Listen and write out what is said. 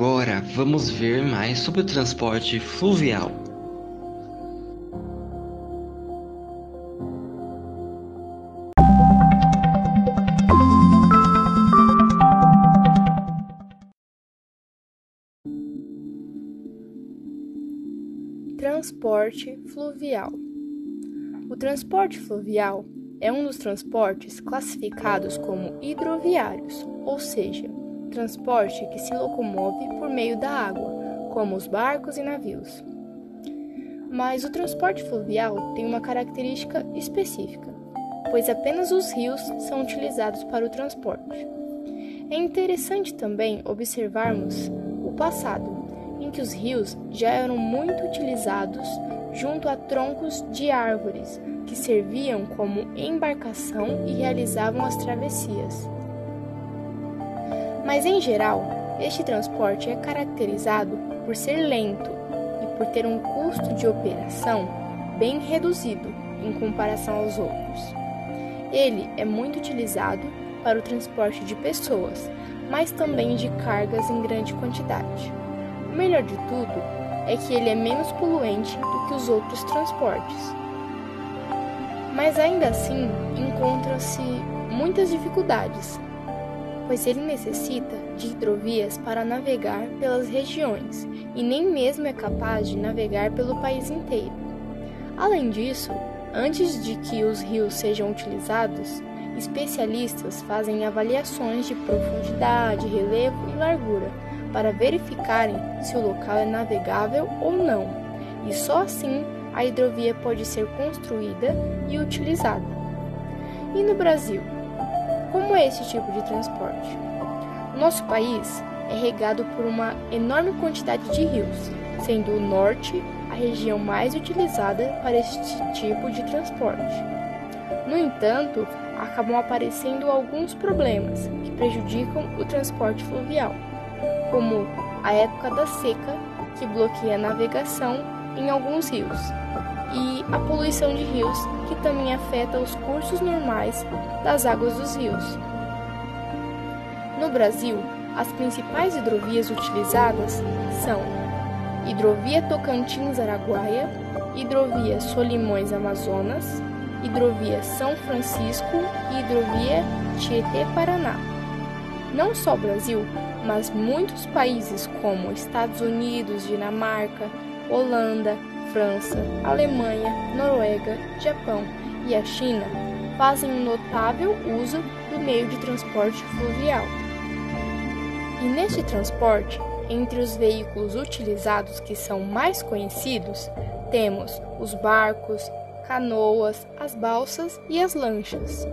Agora vamos ver mais sobre o transporte fluvial. Transporte fluvial. O transporte fluvial é um dos transportes classificados como hidroviários, ou seja, transporte que se locomove por meio da água, como os barcos e navios. Mas o transporte fluvial tem uma característica específica, pois apenas os rios são utilizados para o transporte. É interessante também observarmos o passado, em que os rios já eram muito utilizados junto a troncos de árvores que serviam como embarcação e realizavam as travessias. Mas em geral, este transporte é caracterizado por ser lento e por ter um custo de operação bem reduzido em comparação aos outros. Ele é muito utilizado para o transporte de pessoas, mas também de cargas em grande quantidade. O melhor de tudo é que ele é menos poluente do que os outros transportes. Mas ainda assim, encontram-se muitas dificuldades, pois ele necessita de hidrovias para navegar pelas regiões e nem mesmo é capaz de navegar pelo país inteiro. Além disso, antes de que os rios sejam utilizados, especialistas fazem avaliações de profundidade, relevo e largura para verificarem se o local é navegável ou não, e só assim a hidrovia pode ser construída e utilizada. E no Brasil? Como é esse tipo de transporte? Nosso país é regado por uma enorme quantidade de rios, sendo o norte a região mais utilizada para este tipo de transporte. No entanto, acabam aparecendo alguns problemas que prejudicam o transporte fluvial como a época da seca, que bloqueia a navegação em alguns rios, e a poluição de rios, que também afeta os cursos normais das águas dos rios. No Brasil, as principais hidrovias utilizadas são Hidrovia Tocantins-Araguaia, Hidrovia Solimões-Amazonas, Hidrovia São Francisco e Hidrovia Tietê-Paraná. Não só o Brasil, mas muitos países como Estados Unidos, Dinamarca, Holanda, França, Alemanha, Noruega, Japão e a China fazem um notável uso do meio de transporte fluvial. E neste transporte, entre os veículos utilizados que são mais conhecidos, temos os barcos, canoas, as balsas e as lanchas.